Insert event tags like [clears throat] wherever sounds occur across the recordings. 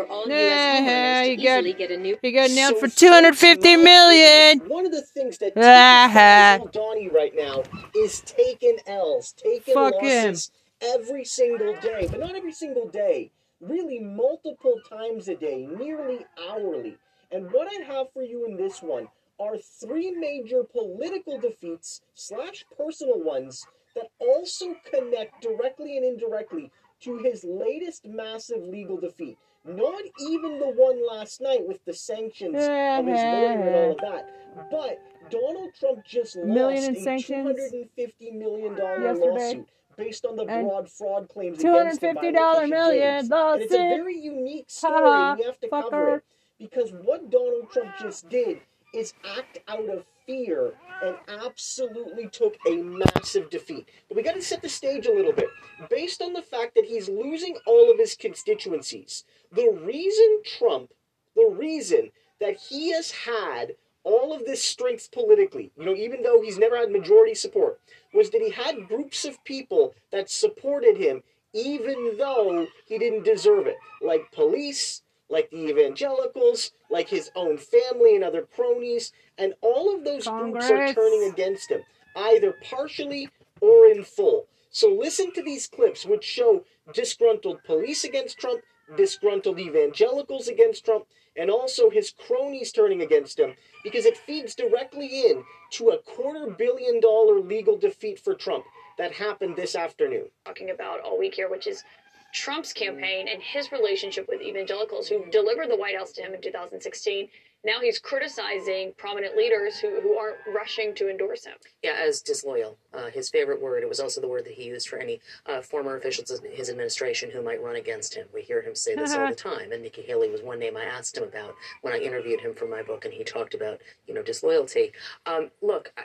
for all Yeah, U.S. homeowners to you got- easily get a new. He got nailed So for 250 folks, million. One of the things that ah, typifies Donnie right now is taking L's, taking Fuck him. losses every single day, but not every single day. Really, multiple times a day, nearly hourly. And what I have for you in this one are three major political defeats slash personal ones that also connect directly and indirectly to his latest massive legal defeat. Not even the one last night with the sanctions of eh, his lawyer and all of eh. that, but Donald Trump just Million lost a $250 million yesterday. lawsuit based on the And broad fraud claims against him by $250 Letitia million James. And it's a very unique story, ha, we have to fucker. cover it because what Donald Trump just did is act out of fear and absolutely took a massive defeat. But we got to set the stage a little bit. Based on the fact that he's losing all of his constituencies, the reason Trump, the reason that he has had all of this strength politically, you know, even though he's never had majority support, was that he had groups of people that supported him even though he didn't deserve it, like police, like the evangelicals, like his own family and other cronies, and all of those groups are turning against him, either partially or in full. So listen to these clips, which show disgruntled police against Trump, disgruntled evangelicals against Trump, and also his cronies turning against him, because it feeds directly in to a quarter billion dollar legal defeat for Trump that happened this afternoon. talking about all week here, which is Trump's campaign and his relationship with evangelicals who delivered the White House to him in 2016. Now he's criticizing prominent leaders who, who aren't rushing to endorse him. Yeah, as disloyal. Uh, his favorite word. It was also the word that he used for any uh, former officials in his administration who might run against him. We hear him say this all the [laughs] time. And Nikki Haley was one name I asked him about when I interviewed him for my book, and he talked about you know disloyalty. Um, look, I,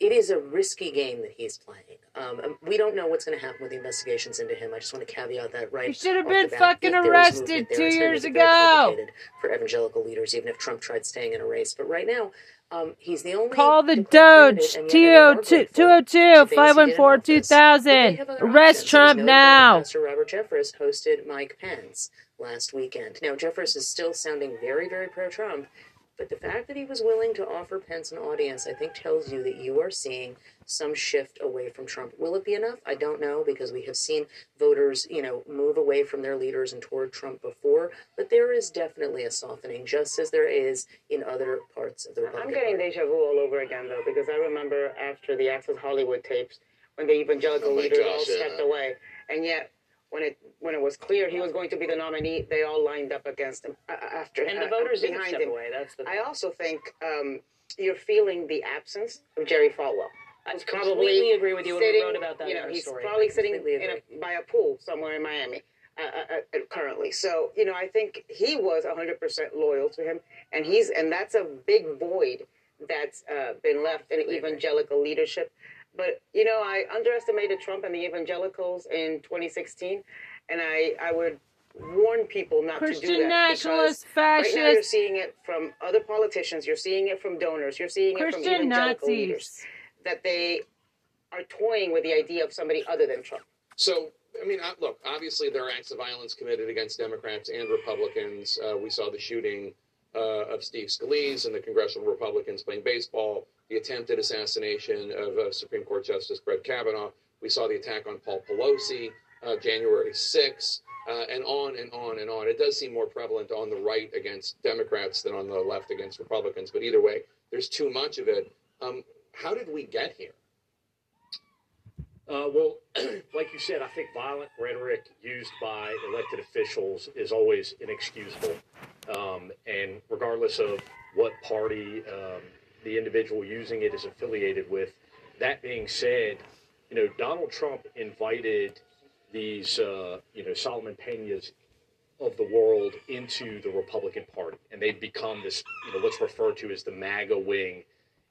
it is a risky game that he's playing. Um, um, we don't know what's going to happen with the investigations into him. I just want to caveat that right. He should have been fucking If there is arrested two years make it very ago. For evangelical leaders, even if Trump tried staying in a race, but right now. Um, he's the only Call the Doge. candidate, and yet they are grateful 202 to face he did in 514 office. But they 2000. have Arrest. Trump It was noted that now. Pastor Robert Jeffress hosted Mike Pence last weekend. Now, Jeffress is still sounding very, very pro Trump, but the fact that he was willing to offer Pence an audience, I think, tells you that you are seeing some shift away from Trump. Will it be enough? I don't know because we have seen voters, you know, move away from their leaders and toward Trump before, but there is definitely a softening, just as there is in other parts of the I'm getting deja vu all over again, though, because I remember after the Access Hollywood tapes when the evangelical Oh my leaders gosh, all yeah. stepped away, and yet when it when it was clear he was going to be the nominee, they all lined up against him uh, after And the uh, voters didn't behind him. away. That's the. I also think um, you're feeling the absence of Jerry Falwell. I He's completely agree with you. And we sitting, wrote about that you know, our he's story. probably sitting in a, by a pool somewhere in Miami uh, uh, uh, currently. So you know, I think he was 100% loyal to him, and he's and that's a big void that's uh, been left in evangelical leadership. But you know, I underestimated Trump and the evangelicals in 2016, and I I would warn people not to do Christian that nationalist, because right now you're seeing it from other politicians, you're seeing it from donors, you're seeing it from Christian evangelical leaders Nazis. That they are toying with the idea of somebody other than Trump. So, I mean, look, obviously there are acts of violence committed against Democrats and Republicans. Uh, we saw the shooting uh, of Steve Scalise and the congressional Republicans playing baseball, the attempted assassination of uh, Supreme Court Justice Brett Kavanaugh. We saw the attack on Paul Pelosi uh, January 6th, uh, and on and on and on. It does seem more prevalent on the right against Democrats than on the left against Republicans, but either way, there's too much of it. Um, how did we get here? Uh, well, [clears throat] like you said, I think violent rhetoric used by elected officials is always inexcusable. Um, and regardless of what party um, the individual using it is affiliated with, that being said, you know, Donald Trump invited these, uh, you know, Solomon Pena's of the world into the Republican Party, and they've become this, you know, what's referred to as the MAGA wing.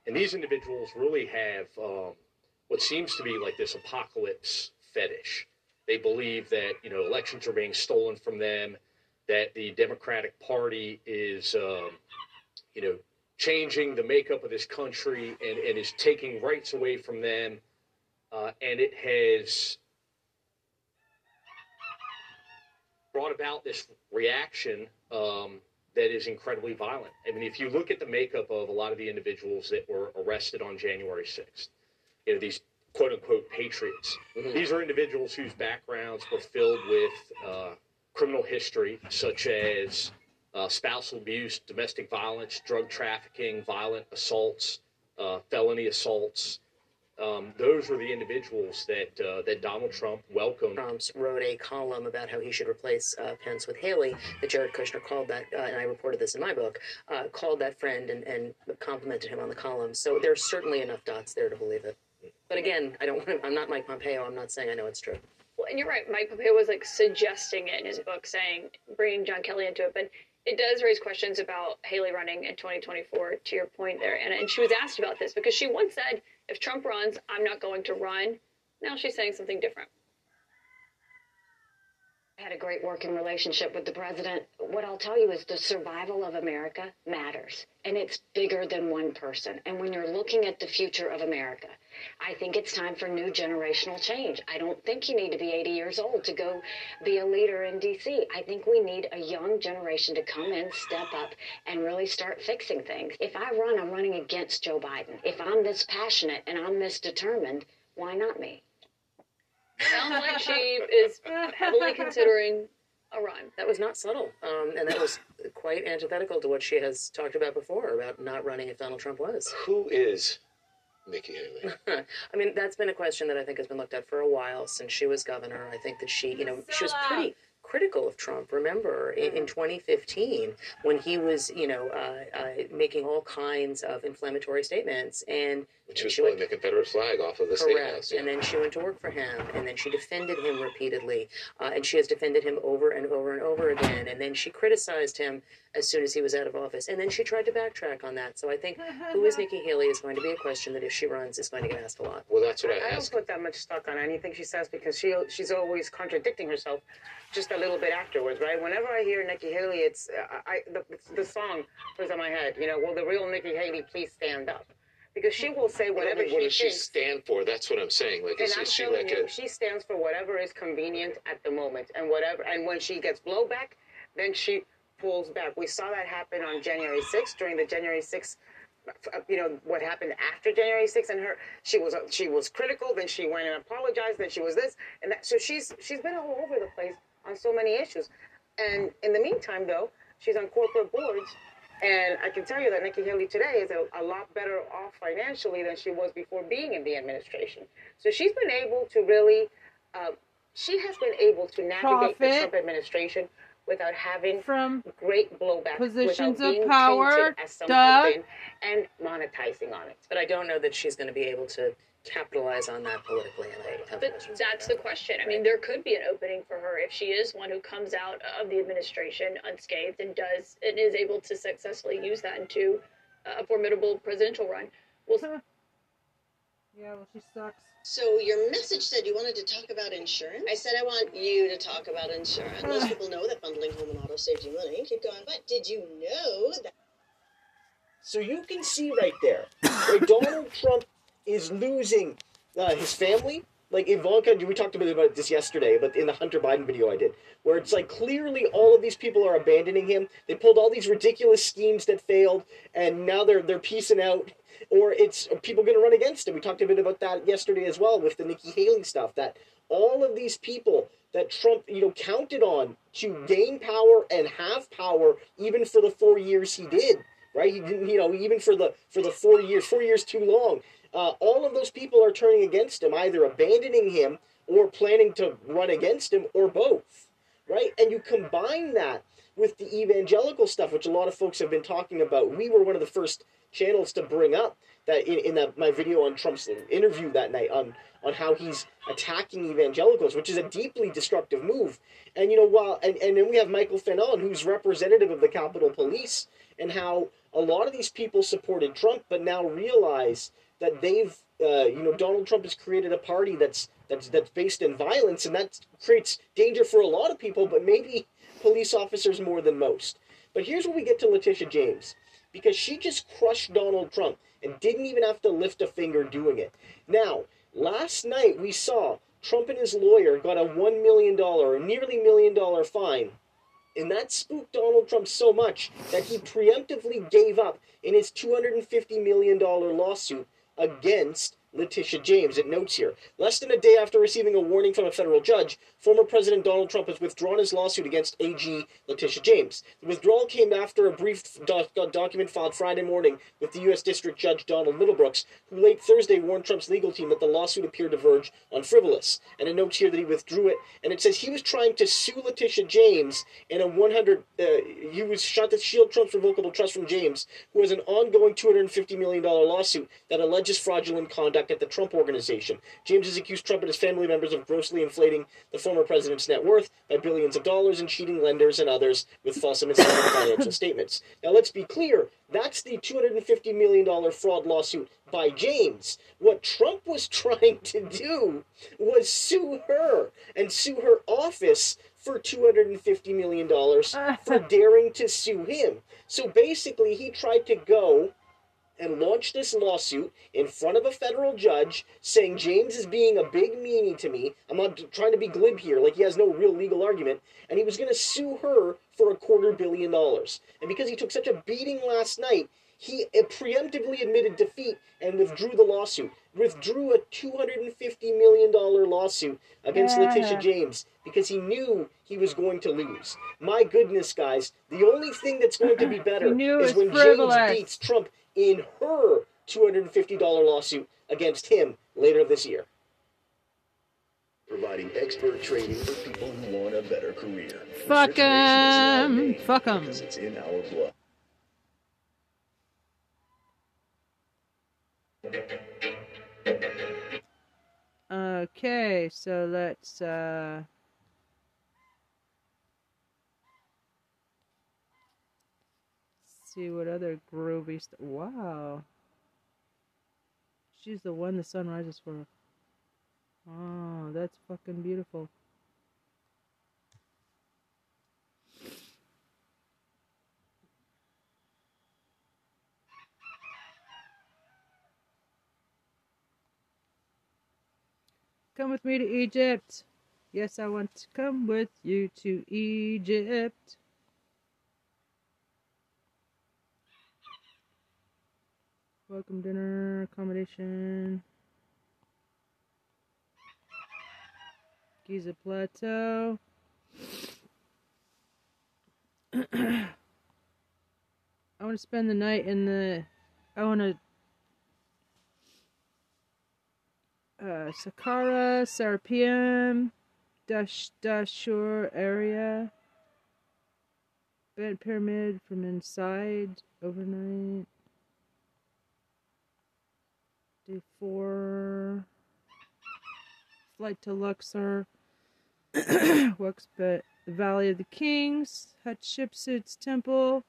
And these individuals really have um, what seems to be like this apocalypse fetish. They believe that you know elections are being stolen from them, that the Democratic Party is, um, you know, changing the makeup of this country and, and is taking rights away from them, uh, and it has brought about this reaction um, that is incredibly violent. I mean, if you look at the makeup of a lot of the individuals that were arrested on January 6th, you know, these quote unquote patriots, Mhm. these are individuals whose backgrounds were filled with uh, criminal history, such as uh, spousal abuse, domestic violence, drug trafficking, violent assaults, uh, felony assaults. Um, those were the individuals that uh, that Donald Trump welcomed. Trumps wrote a column about how he should replace uh, Pence with Haley. That Jared Kushner called that, uh, and I reported this in my book, uh, called that friend and, and complimented him on the column. So there's certainly enough dots there to believe it. But again, I don't. Want to, I'm not Mike Pompeo. I'm not saying I know it's true. Well, and you're right. Mike Pompeo was like suggesting it in his book, saying bringing John Kelly into it, but it does raise questions about Haley running in 2024. To your point there, and and she was asked about this because she once said, "If Trump runs, I'm not going to run." Now she's saying something different. Had a great working relationship with the president. What I'll tell you is the survival of America matters, and it's bigger than one person. And when you're looking at the future of America, I think it's time for new generational change. I don't think you need to be 80 years old to go be a leader in DC. I think we need a young generation to come in, step up, and really start fixing things. If I run, I'm running against Joe Biden. If I'm this passionate and I'm this determined, why not me? Sounds like she is heavily considering a run. That was not subtle, um, and that was quite antithetical to what she has talked about before about not running if Donald Trump was. Who is Nikki Haley? [laughs] I mean, that's been a question that I think has been looked at for a while since she was governor. I think that she, you know, she was pretty critical of Trump. Remember, in, in 2015, when he was, you know, uh, uh, making all kinds of inflammatory statements, and she was she pulling went the Confederate flag off of the state house. yeah. And then she went to work for him, and then she defended him repeatedly, uh, and she has defended him over and over and over again. And then she criticized him as soon as he was out of office, and then she tried to backtrack on that. So I think who is Nikki Haley is going to be a question that if she runs is going to get asked a lot. well, that's what I, I, I don't put that much stock on anything she says because she she's always contradicting herself, just a little bit afterwards, right? Whenever I hear Nikki Haley, it's uh, I the, the song goes in my head. You know, will the real Nikki Haley please stand up? Because she will say What, whatever what she does she thinks. stand for? That's what I'm saying. Like, And is, I'm is she telling like you, a? she stands for whatever is convenient at the moment, and whatever. And when she gets blowback, then she pulls back. We saw that happen on January 6th during the January 6th. uh, You know what happened after January 6th, and her she was she was critical. Then she went and apologized. Then she was this and that. So she's she's been all over the place on so many issues. And in the meantime, though, she's on corporate boards and I can tell you that Nikki Haley today is a, a lot better off financially than she was before being in the administration. So she's been able to really, uh, she has been able to navigate the Trump administration without having From great blowback, positions of power, as some Doug. have been, and monetizing on it. But I don't know that she's going to be able to capitalize on that politically. And I have But that's the question. I mean, there could be an opening for her if she is one who comes out of the administration unscathed and does and is able to successfully use that into a formidable presidential run. Well, yeah, well, she sucks. So your message said you wanted to talk about insurance. I said I want you to talk about insurance. Most people know that bundling home and auto saves you money. Keep going. But did you know that? So you can see right there, where Donald [laughs] Trump is losing uh, his family. Like Ivanka, we talked a bit about this yesterday, but in the Hunter Biden video I did, where it's like clearly all of these people are abandoning him. They pulled all these ridiculous schemes that failed, and now they're they're piecing out. Or it's people going to run against him. We talked a bit about that yesterday as well with the Nikki Haley stuff. That all of these people that Trump, you know, counted on to gain power and have power, even for the four years he did, right? He didn't, you know, even for the for the four years, four years too long. Uh, all of those people are turning against him, either abandoning him or planning to run against him, or both, right? And you combine that with the evangelical stuff, which a lot of folks have been talking about. We were one of the first channels to bring up that in, in that my video on Trump's interview that night on on how he's attacking evangelicals, which is a deeply destructive move. And you know, while and, and then we have Michael Fanone, who's representative of the Capitol Police, and how a lot of these people supported Trump, but now realize that they've uh, you know Donald Trump has created a party that's that's that's based in violence, and that creates danger for a lot of people, but maybe police officers more than most. But here's where we get to Letitia James, because she just crushed Donald Trump and didn't even have to lift a finger doing it. Now, last night we saw Trump and his lawyer got a one million dollar, or nearly million dollar fine And that spooked Donald Trump so much that he preemptively gave up in his $250 million lawsuit against Letitia James. It notes here less than a day after receiving a warning from a federal judge, former President Donald Trump has withdrawn his lawsuit against AG Letitia James. The withdrawal came after a brief doc- document filed Friday morning with the U.S. District Judge Donald Middlebrooks, who late Thursday warned Trump's legal team that the lawsuit appeared to verge on frivolous. And it notes here that he withdrew it, and it says he was trying to sue Letitia James in a 100. Uh, he was shot to shield Trump's revocable trust from James, who has an ongoing $250 million lawsuit that alleges fraudulent conduct at the Trump Organization. James has accused Trump and his family members of grossly inflating the former president's net worth by billions of dollars and cheating lenders and others with false and misleading [coughs] financial statements. Now, let's be clear that's the $250 million fraud lawsuit by James. What Trump was [laughs] trying to do was sue her and sue her office for $250 million [laughs] for daring to sue him. So basically, he tried to go and launched this lawsuit in front of a federal judge saying James is being a big meanie to me. I'm not trying to be glib here, like he has no real legal argument. And he was going to sue her for a quarter billion dollars. And because he took such a beating last night, he uh, preemptively admitted defeat and withdrew the lawsuit. Withdrew a $250 million lawsuit against Yeah. Letitia James because he knew he was going to lose. My goodness, guys, the only thing that's going to be [laughs] better He knew it is when frivolous. James beats Trump in her $250 lawsuit against him later this year. Providing expert training for people who want a better career. Fuck Refrigeration is now 'em. made Fuck 'em. Because it's in our blood. Okay, so let's uh see what other groovy stuff. Wow. She's the one the sun rises for. Oh, that's fucking beautiful. Come with me to Egypt. Yes, I want to come with you to Egypt. Welcome dinner, accommodation. Giza Plateau. [clears throat] I want to spend the night in the. I want to uh, Saqqara, Serapeum, Dash Dashur area. Bent pyramid from inside overnight. Day four. Flight to Luxor. [clears throat] But the Valley of the Kings, Hatshepsut's Temple,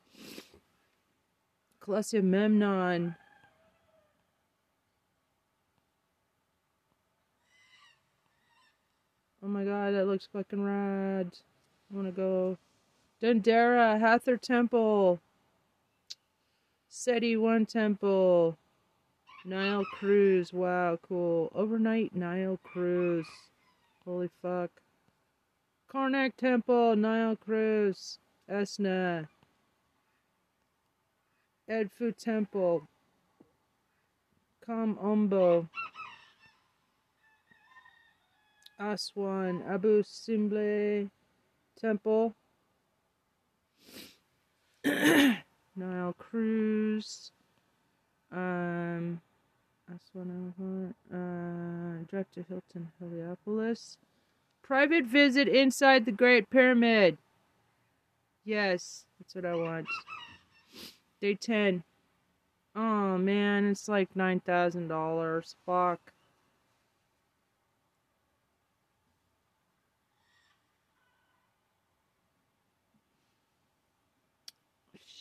Colosseum Memnon. Oh my god, that looks fucking rad. I wanna go. Dendera, Hathor Temple. Seti One Temple. Nile Cruise. Wow, cool. Overnight Nile Cruise. Holy fuck. Karnak Temple, Nile Cruise. Esna. Edfu Temple. Kom Ombo. Aswan, Abu Simbel Temple, [coughs] Nile Cruise, um, uh, drive to Hilton Heliopolis, private visit inside the Great Pyramid. Yes, that's what I want. Day 10. Oh man, it's like $9,000. Fuck.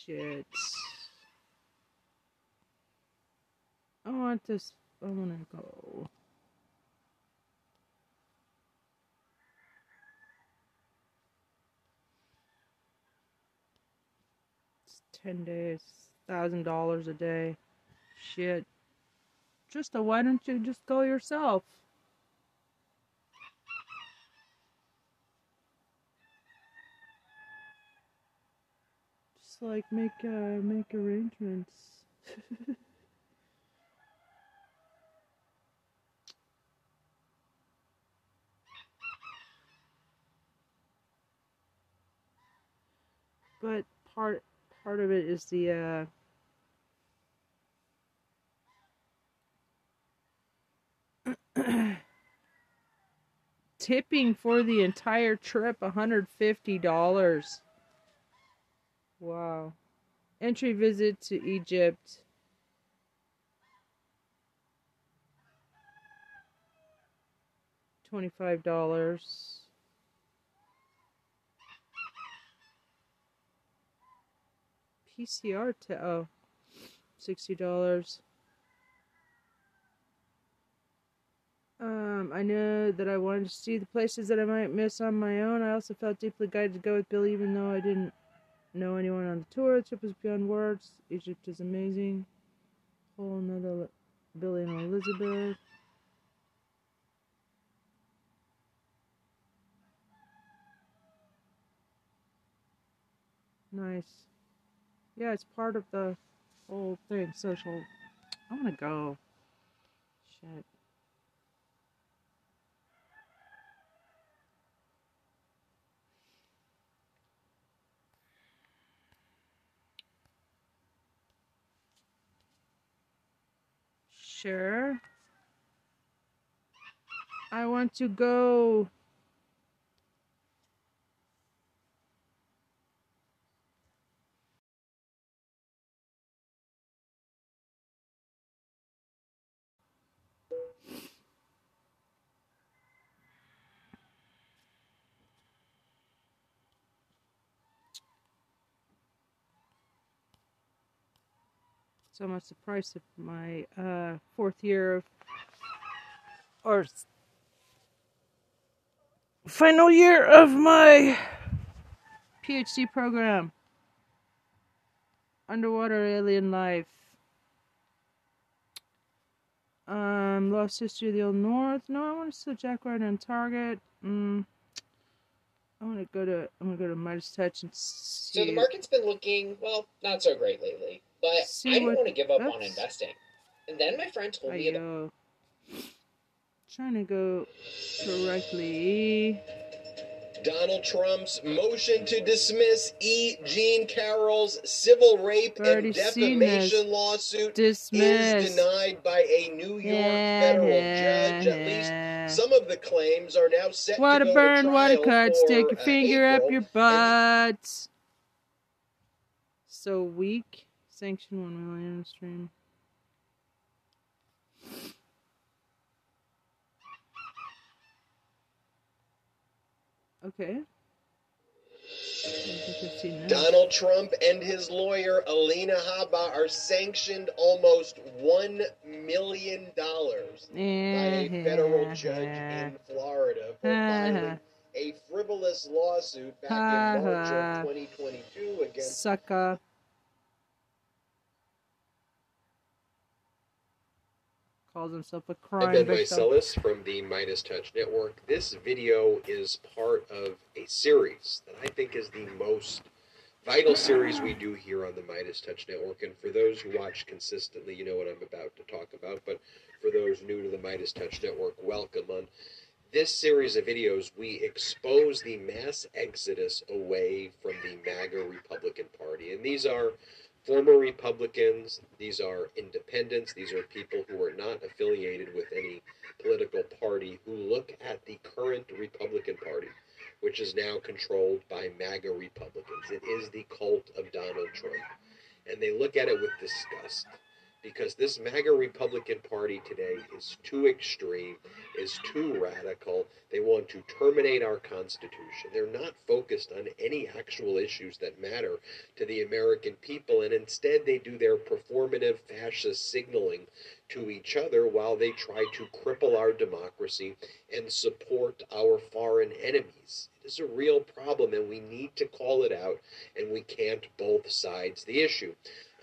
Shit. I want this. I want to go. It's 10 days, $1,000 a day. Shit. Just why don't you just go yourself? Just like make uh make arrangements. [laughs] but part part of it is the uh [clears throat] tipping for the entire trip $150 wow. Entry visit to egypt. $25 pcr to oh $60 Um, I know that I wanted to see the places that I might miss on my own. I also felt deeply guided to go with Billy, even though I didn't know anyone on the tour. The trip was beyond words. Egypt is amazing. Whole another Billy and Elizabeth. Nice. Yeah, it's part of the whole thing. Social. I want to go. Shit. Sure. I want to go. It's almost the price of my uh, fourth year of, or final year of my PhD program. Underwater alien life. Um, Lost History of the Old North. No, I want to see Jack Ryan on Target. Mm, I want to go to. I'm gonna go to Midas Touch and see. So the market's been looking, well, not so great lately. But See I didn't want to give up on investing. And then my friend told me about Trying to go correctly. Donald Trump's motion to dismiss E. Jean Carroll's civil rape Already and defamation lawsuit Dismiss. is denied by a New York Yeah, federal yeah, judge. At least some of the claims are now set Water to go burn, to water trial cut, for, stick your uh, finger up your butt. So weak. Sanction one million stream. Okay. I think I've. Donald Trump and his lawyer Alina Habba are sanctioned almost one million dollars by a eh, federal eh, judge eh. in Florida for filing a frivolous lawsuit back in March of 2022 against Sucker. Calls himself a crime I'm Ben victim. Meiselas from the Midas Touch Network. This video is part of a series that I think is the most vital series we do here on the Midas Touch Network. And for those who watch consistently, you know what I'm about to talk about. But for those new to the Midas Touch Network, welcome. On this series of videos, we expose the mass exodus away from the MAGA Republican Party. And these are former Republicans, these are independents, these are people who are not affiliated with any political party who look at the current Republican Party, which is now controlled by MAGA Republicans. It is the cult of Donald Trump. And they look at it with disgust because this MAGA Republican Party today is too extreme, is too radical. They want to terminate our Constitution. They're not focused on any actual issues that matter to the American people, and instead they do their performative fascist signaling to each other while they try to cripple our democracy and support our foreign enemies. It is a real problem, and we need to call it out, and we can't both sides the issue.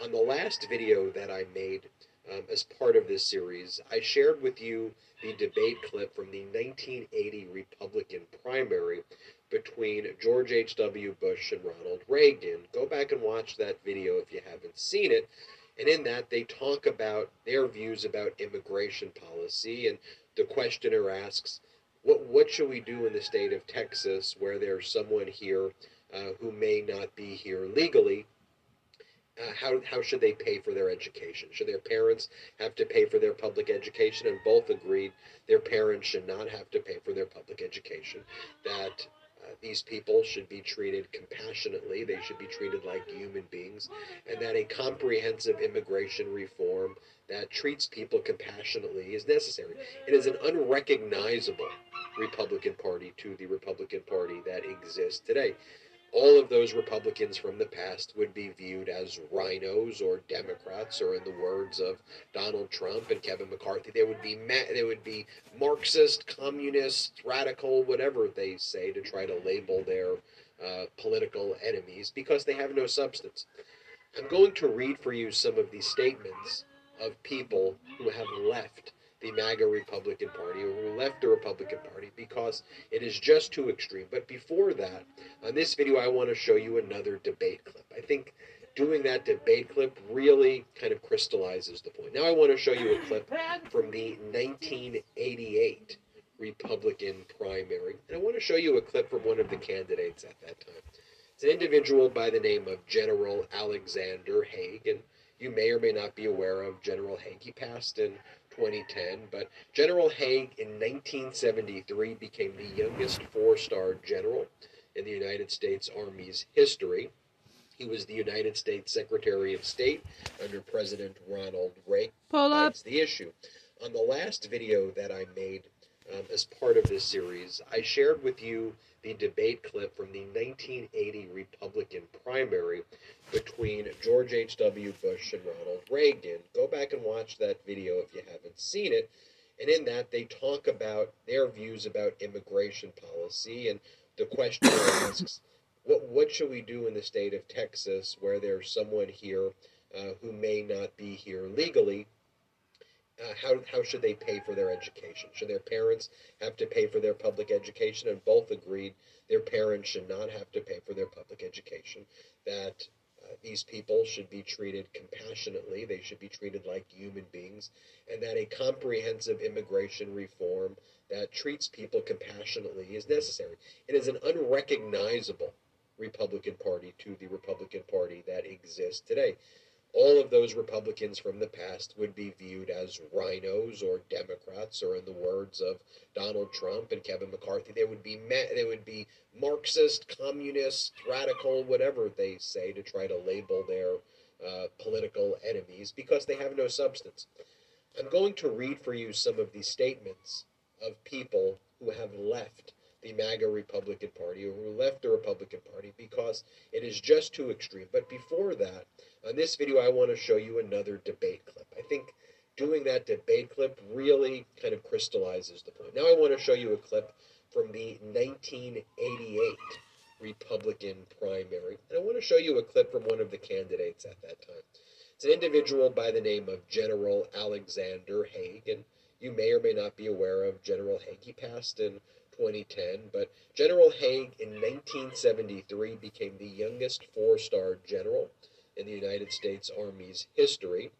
On the last video that I made um, as part of this series, I shared with you the debate clip from the 1980 Republican primary between George H.W. Bush and Ronald Reagan. Go back and watch that video if you haven't seen it. And in that, they talk about their views about immigration policy. And the questioner asks, what, what should we do in the state of Texas where there's someone here uh, who may not be here legally? Uh, how, how should they pay for their education? Should their parents have to pay for their public education? And both agreed their parents should not have to pay for their public education. That uh, these people should be treated compassionately, they should be treated like human beings, and that a comprehensive immigration reform that treats people compassionately is necessary. It is an unrecognizable Republican Party to the Republican Party that exists today all of those Republicans from the past would be viewed as RINOs or Democrats, or in the words of Donald Trump and Kevin McCarthy, they would be ma- they would be Marxist, communist, radical, whatever they say to try to label their uh, political enemies because they have no substance. I'm going to read for you some of these statements of people who have left the MAGA Republican Party or who left the Republican Party because it is just too extreme. But before that, on this video, I want to show you another debate clip. I think doing that debate clip really kind of crystallizes the point. Now, I want to show you a clip from the 1988 Republican primary. And I want to show you a clip from one of the candidates at that time. It's an individual by the name of General Alexander Haig. And you may or may not be aware of General Haig. He passed in 2010, but General Haig in 1973 became the youngest four star general in the United States Army's history. He was the United States Secretary of State under President Ronald Reagan. Pull up. That's the issue. On the last video that I made um, as part of this series, I shared with you the debate clip from the 1980 Republican primary between George H.W. Bush and Ronald Reagan. Go back and watch that video if you haven't seen it. And in that, they talk about their views about immigration policy. And the question asks, what, what should we do in the state of Texas where there's someone here uh, who may not be here legally? Uh, how, how should they pay for their education? Should their parents have to pay for their public education? And both agreed their parents should not have to pay for their public education. That uh, these people should be treated compassionately, they should be treated like human beings, and that a comprehensive immigration reform that treats people compassionately is necessary. It is an unrecognizable Republican Party to the Republican Party that exists today all of those Republicans from the past would be viewed as RINOs or Democrats, or in the words of Donald Trump and Kevin McCarthy, they would be they would be Marxist, communist, radical, whatever they say to try to label their uh, political enemies because they have no substance. I'm going to read for you some of these statements of people who have left the MAGA Republican Party or who left the Republican Party because it is just too extreme. But before that, on this video, I want to show you another debate clip. I think doing that debate clip really kind of crystallizes the point. Now I want to show you a clip from the 1988 Republican primary. And I want to show you a clip from one of the candidates at that time. It's an individual by the name of General Alexander Haig. And you may or may not be aware of General Haig. He passed in 2010, but General Haig in 1973 became the youngest four star general in the United States Army's history.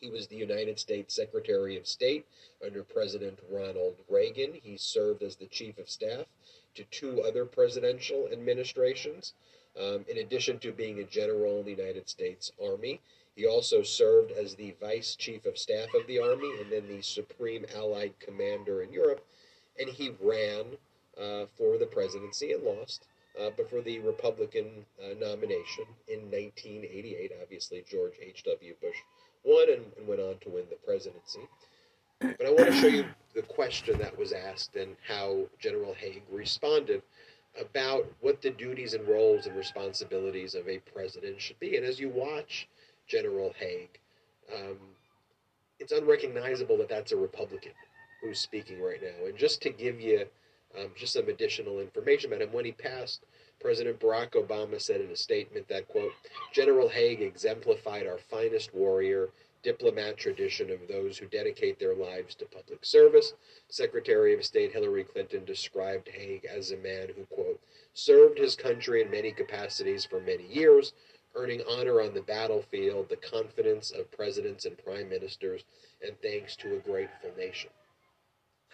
He was the United States Secretary of State under President Ronald Reagan. He served as the Chief of Staff to two other presidential administrations. Um, in addition to being a general in the United States Army, he also served as the Vice Chief of Staff of the Army and then the Supreme Allied Commander in Europe. And he ran uh, for the presidency and lost uh, but for the Republican uh, nomination in 1988. Obviously, George H.W. Bush won and, and, went on to win the presidency. But I want to show you the question that was asked and how General Haig responded about what the duties and roles and responsibilities of a president should be. And as you watch General Haig, um, it's unrecognizable that that's a Republican who's speaking right now. And just to give you um, just some additional information about him. When he passed, President Barack Obama said in a statement that, quote, General Haig exemplified our finest warrior, diplomat tradition of those who dedicate their lives to public service. Secretary of State Hillary Clinton described Haig as a man who, quote, served his country in many capacities for many years, earning honor on the battlefield, the confidence of presidents and prime ministers, and thanks to a grateful nation.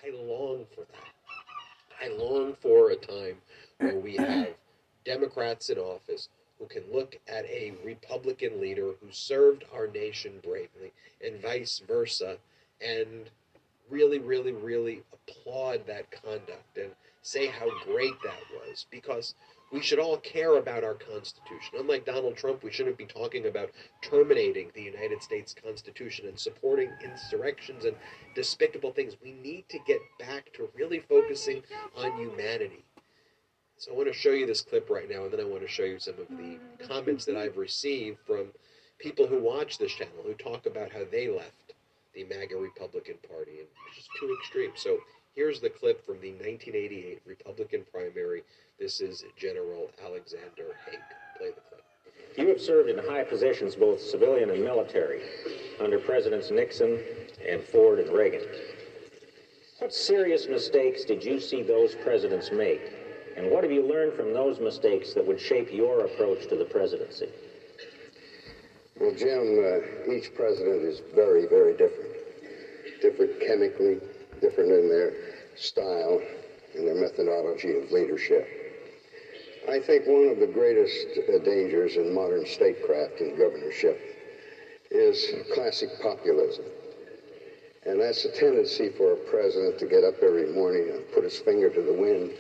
I long for that. I long for a time where we [clears throat] have Democrats in office who can look at a Republican leader who served our nation bravely and vice versa and really, really, really applaud that conduct and say how great that was because we should all care about our Constitution. Unlike Donald Trump, we shouldn't be talking about terminating the United States Constitution and supporting insurrections and despicable things. We need to get back to really focusing on humanity. So I want to show you this clip right now, and then I want to show you some of the comments that I've received from people who watch this channel who talk about how they left the MAGA Republican Party, and it's just too extreme. So here's the clip from the 1988 Republican primary. This is General Alexander Haig. Play the clip. You have served in high positions, both civilian and military, under Presidents Nixon and Ford and Reagan. What serious mistakes did you see those presidents make? And what have you learned from those mistakes that would shape your approach to the presidency? Well, Jim, uh, each president is very, very different. Different chemically, different in their style and their methodology of leadership. I think one of the greatest uh, dangers in modern statecraft and governorship is classic populism. And that's a tendency for a president to get up every morning and put his finger to the wind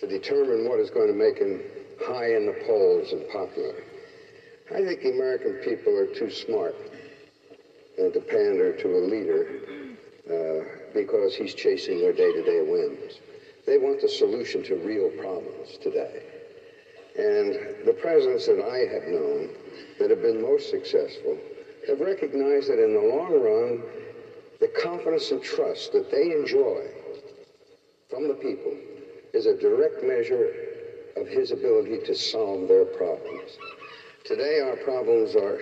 to determine what is going to make him high in the polls and popular. I think the American people are too smart to pander to a leader uh, because he's chasing their day-to-day wins. They want the solution to real problems today. And the presidents that I have known that have been most successful have recognized that in the long run, the confidence and trust that they enjoy from the people is a direct measure of his ability to solve their problems. Today, our problems are,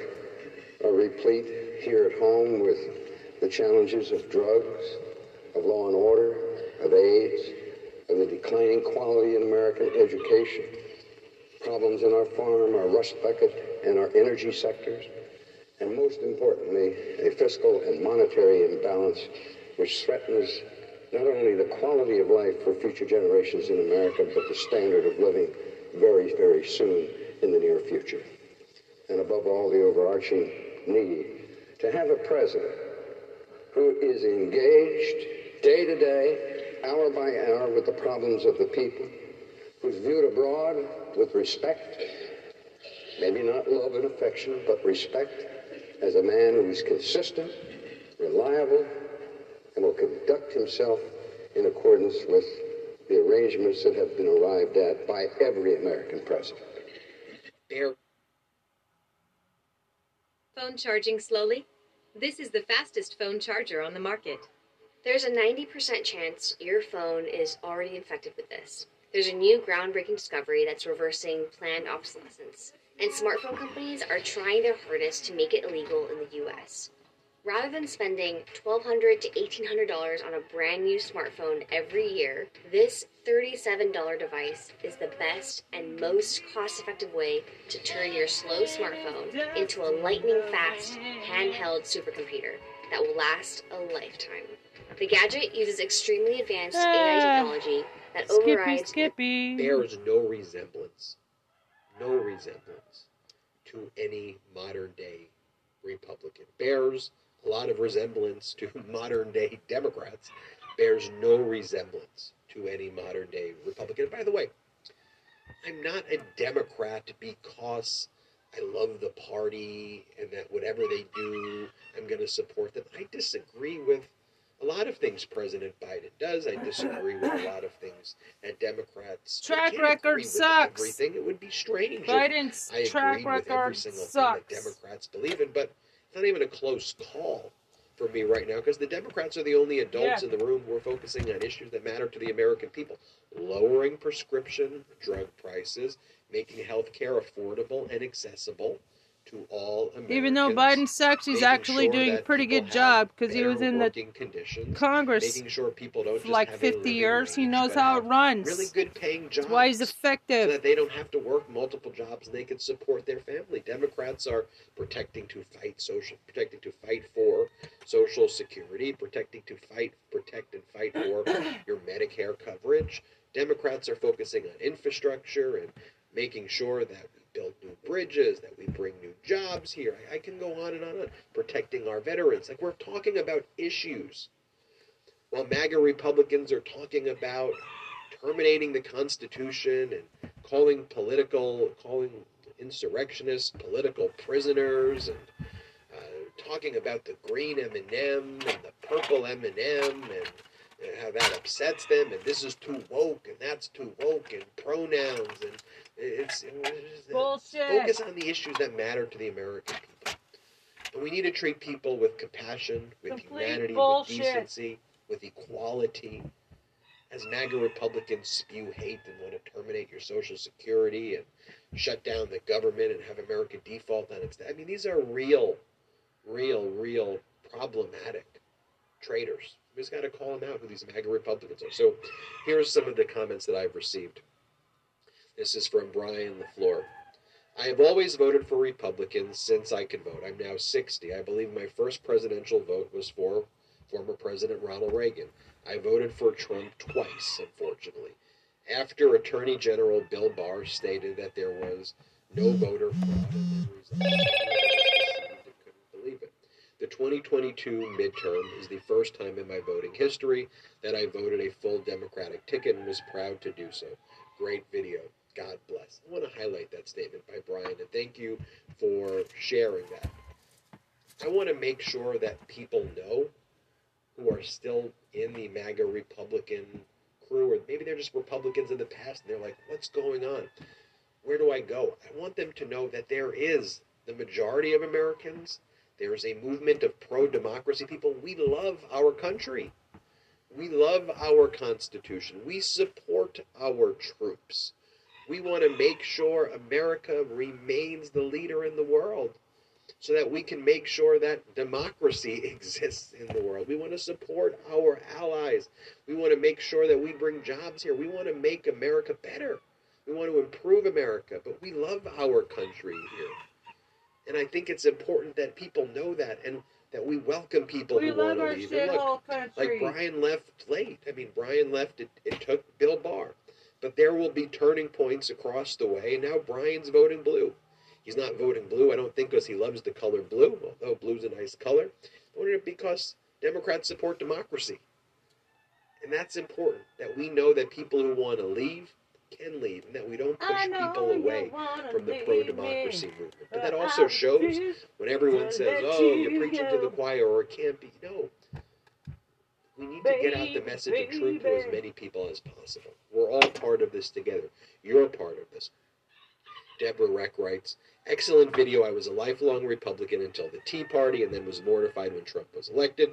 are replete here at home with the challenges of drugs, of law and order, of AIDS, of the declining quality in American education, problems in our farm, our rust bucket, and our energy sectors, and most importantly, a fiscal and monetary imbalance which threatens not only the quality of life for future generations in America, but the standard of living very, very soon in the near future. And above all, the overarching need to have a president who is engaged day to day, hour by hour with the problems of the people, who's viewed abroad with respect, maybe not love and affection, but respect, as a man who's consistent, reliable, and will conduct himself in accordance with the arrangements that have been arrived at by every American president. There. Phone charging slowly? This is the fastest phone charger on the market. There's a 90% chance your phone is already infected with this. There's a new groundbreaking discovery that's reversing planned obsolescence, and smartphone companies are trying their hardest to make it illegal in the US. Rather than spending $1,200 to $1,800 on a brand new smartphone every year, this $37 device is the best and most cost effective way to turn your slow smartphone into a lightning fast handheld supercomputer that will last a lifetime. The gadget uses extremely advanced AI ah, technology that Skippy, overrides Skippy. bears no resemblance, no resemblance to any modern day Republican. Bears a lot of resemblance to [laughs] modern day Democrats, bears no resemblance to any modern day Republican. By the way, I'm not a Democrat because I love the party and that whatever they do, I'm going to support them. I disagree with a lot of things President Biden does. I disagree with a lot of things that Democrats Track record agree sucks. Everything it would be strange. Biden's I track agreed with every record single thing that Democrats believe in, but it's not even a close call for me right now because the Democrats are the only adults Yeah. in the room who are focusing on issues that matter to the American people. Lowering prescription drug prices, making health care affordable and accessible, to all Americans. Even though Biden sucks, he's actually sure doing a pretty good job because he was in the Congress making sure people don't for like 50 living years. He knows how it runs. Really good paying jobs. That's why he's so effective. that they don't have to work multiple jobs and they can support their family. Democrats are protecting to fight social, protecting to fight for social security, protecting to fight, protect and fight for [coughs] your Medicare coverage. Democrats are focusing on infrastructure and making sure that we build new bridges, that we bring new jobs here. I, I can go on and on and on. Protecting our veterans. Like we're talking about issues. While MAGA Republicans are talking about terminating the Constitution and calling political, calling insurrectionists political prisoners, and uh, talking about the green M and the purple M and and how that upsets them, and this is too woke, and that's too woke, and pronouns, and it's, it's Bullshit. Focus on the issues that matter to the American people, and we need to treat people with compassion, with Complete humanity, bullshit. with decency, with equality. As MAGA Republicans spew hate and want to terminate your Social Security and shut down the government and have America default on its. I mean, these are real, real, real problematic traitors. We just got to call them out who these MAGA Republicans are. So here's some of the comments that I've received. This is from Brian LaFleur. I have always voted for Republicans since I could vote. I'm now 60. I believe my first presidential vote was for former President Ronald Reagan. I voted for Trump twice, unfortunately. After Attorney General Bill Barr stated that there was no voter fraud couldn't believe it. The 2022 midterm is the first time in my voting history that I voted a full Democratic ticket and was proud to do so. Great video. God bless. I want to highlight that statement by Brian and thank you for sharing that. I want to make sure that people know who are still in the MAGA Republican crew, or maybe they're just Republicans in the past and they're like, what's going on? Where do I go? I want them to know that there is the majority of Americans. There's a movement of pro democracy people. We love our country. We love our Constitution. We support our troops. We want to make sure America remains the leader in the world so that we can make sure that democracy [laughs] exists in the world. We want to support our allies. We want to make sure that we bring jobs here. We want to make America better. We want to improve America, but we love our country here. And I think it's important that people know that and that we welcome people We who want to leave. And look, country. like Brian left late. I mean, Brian left, it, it took Bill Barr. But there will be turning points across the way. Now Brian's voting blue. He's not voting blue, I don't think, because he loves the color blue, although blue's a nice color. Voting because Democrats support democracy. And that's important that we know that people who want to leave can leave, and that we don't push people away from the pro democracy movement. But but that also shows when everyone says, oh, you you're preaching to the choir or it can't be. No. We need to get out the Baby, message of truth to as many people as possible. We're all part of this together. You're part of this. Deborah Reck writes, Excellent video. I was a lifelong Republican until the Tea Party and then was mortified when Trump was elected.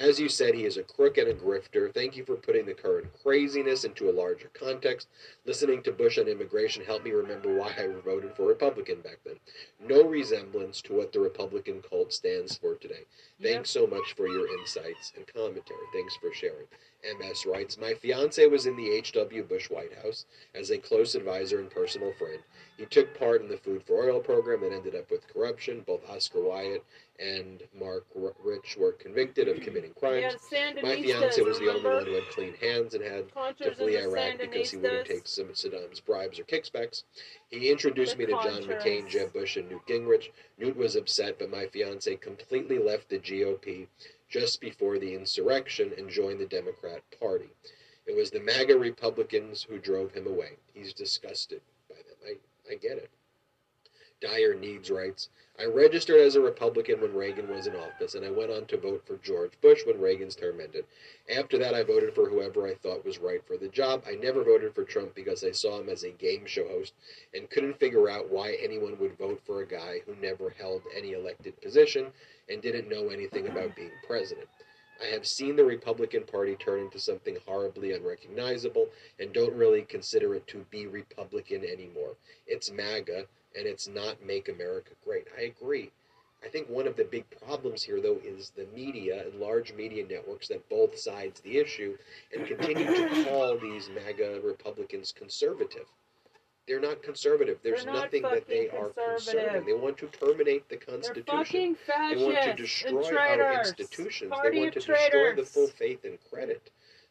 As you said, he is a crook and a grifter. Thank you for putting the current craziness into a larger context. Listening to Bush on immigration helped me remember why I voted for Republican back then. No resemblance to what the Republican cult stands for today. Thanks so much for your insights and commentary. Thanks for sharing. MS writes, My fiance was in the H.W. Bush White House as a close advisor and personal friend. He took part in the Food for Oil program that ended up with corruption. Both Oscar Wyatt and Marc R- Rich were convicted of committing crimes. My fiance was the only one who had clean hands and had to flee Iraq because he wouldn't take some Saddam's bribes or kickbacks. He introduced me to John McCain, Jeb Bush, and Newt Gingrich. Newt was upset, but my fiance completely left the GOP just before the insurrection and joined the Democrat Party. It was the MAGA Republicans who drove him away. He's disgusted by them. I, I get it. Dyer Needs writes, I registered as a Republican when Reagan was in office, and I went on to vote for George Bush when Reagan's term ended. After that, I voted for whoever I thought was right for the job. I never voted for Trump because I saw him as a game show host and couldn't figure out why anyone would vote for a guy who never held any elected position and didn't know anything about being president. I have seen the Republican Party turn into something horribly unrecognizable and don't really consider it to be Republican anymore. It's MAGA, and it's not make America great. I agree. I think one of the big problems here, though, is the media and large media networks that both sides the issue and continue to [coughs] call these MAGA Republicans conservative. They're not conservative. There's not nothing that they are conservative. conserving. They want to terminate the Constitution. They want to destroy our institutions. Party they want to of destroy the full faith and credit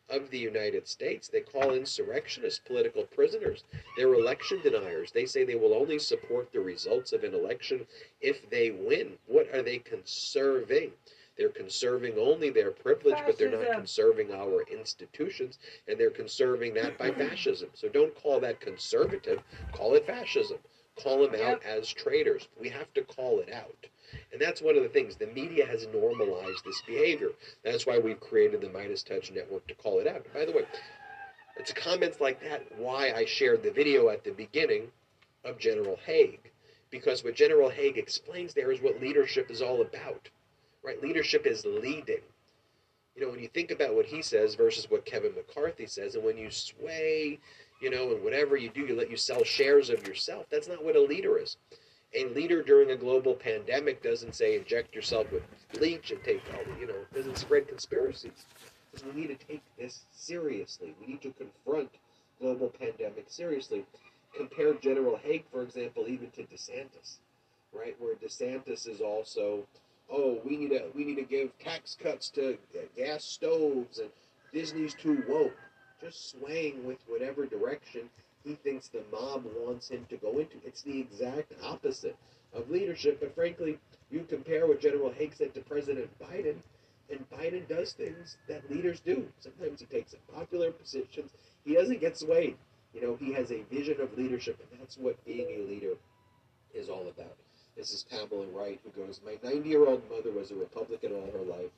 of the United States. They call insurrectionists political prisoners. They're election deniers. They say they will only support the results of an election if they win. What are they conserving? They're conserving only their privilege, but they're not conserving our institutions, and they're conserving that by [clears throat] fascism. So don't call that conservative, call it fascism. Call them out as traitors. We have to call it out. And that's one of the things. The media has normalized this behavior. That's why we've created the Midas Touch Network to call it out. By the way, it's comments like that why I shared the video at the beginning of General Haig. Because what General Haig explains there is what leadership is all about. Right? Leadership is leading. You know, when you think about what he says versus what Kevin McCarthy says, and when you sway, you know, and whatever you do, you let you sell shares of yourself. That's not what a leader is. A leader during a global pandemic doesn't say inject yourself with bleach and take all the, you know, doesn't spread conspiracies. Because we need to take this seriously. We need to confront global pandemic seriously. Compare General Haig, for example, even to DeSantis, right? Where DeSantis is also, oh, we need to we need to give tax cuts to gas stoves and Disney's too woke. Just swaying with whatever direction he thinks the mob wants him to go into. It's the exact opposite of leadership. But frankly, you compare what General Haig said to President Biden, and Biden does things that leaders do. Sometimes he takes unpopular positions. He doesn't get swayed. You know, he has a vision of leadership, and that's what being a leader is all about. This is Pamela Wright, who goes, My 90 year old mother was a Republican all her life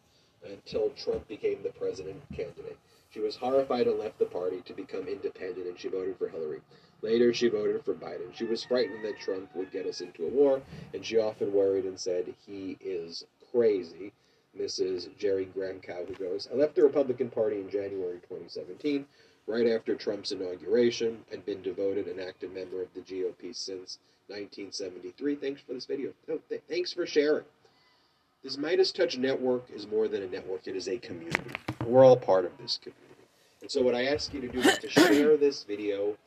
until Trump became the president candidate. She was horrified and left the party to become independent, and she voted for Hillary. Later, she voted for Biden. She was frightened that Trump would get us into a war, and she often worried and said, He is crazy. Mrs. Jerry Gramkow, who goes, I left the Republican Party in January 2017, right after Trump's inauguration, and been devoted and active member of the GOP since 1973. Thanks for this video. Oh, th- thanks for sharing. This Midas Touch network is more than a network, it is a community. We're all part of this community. And so, what I ask you to do is to share this video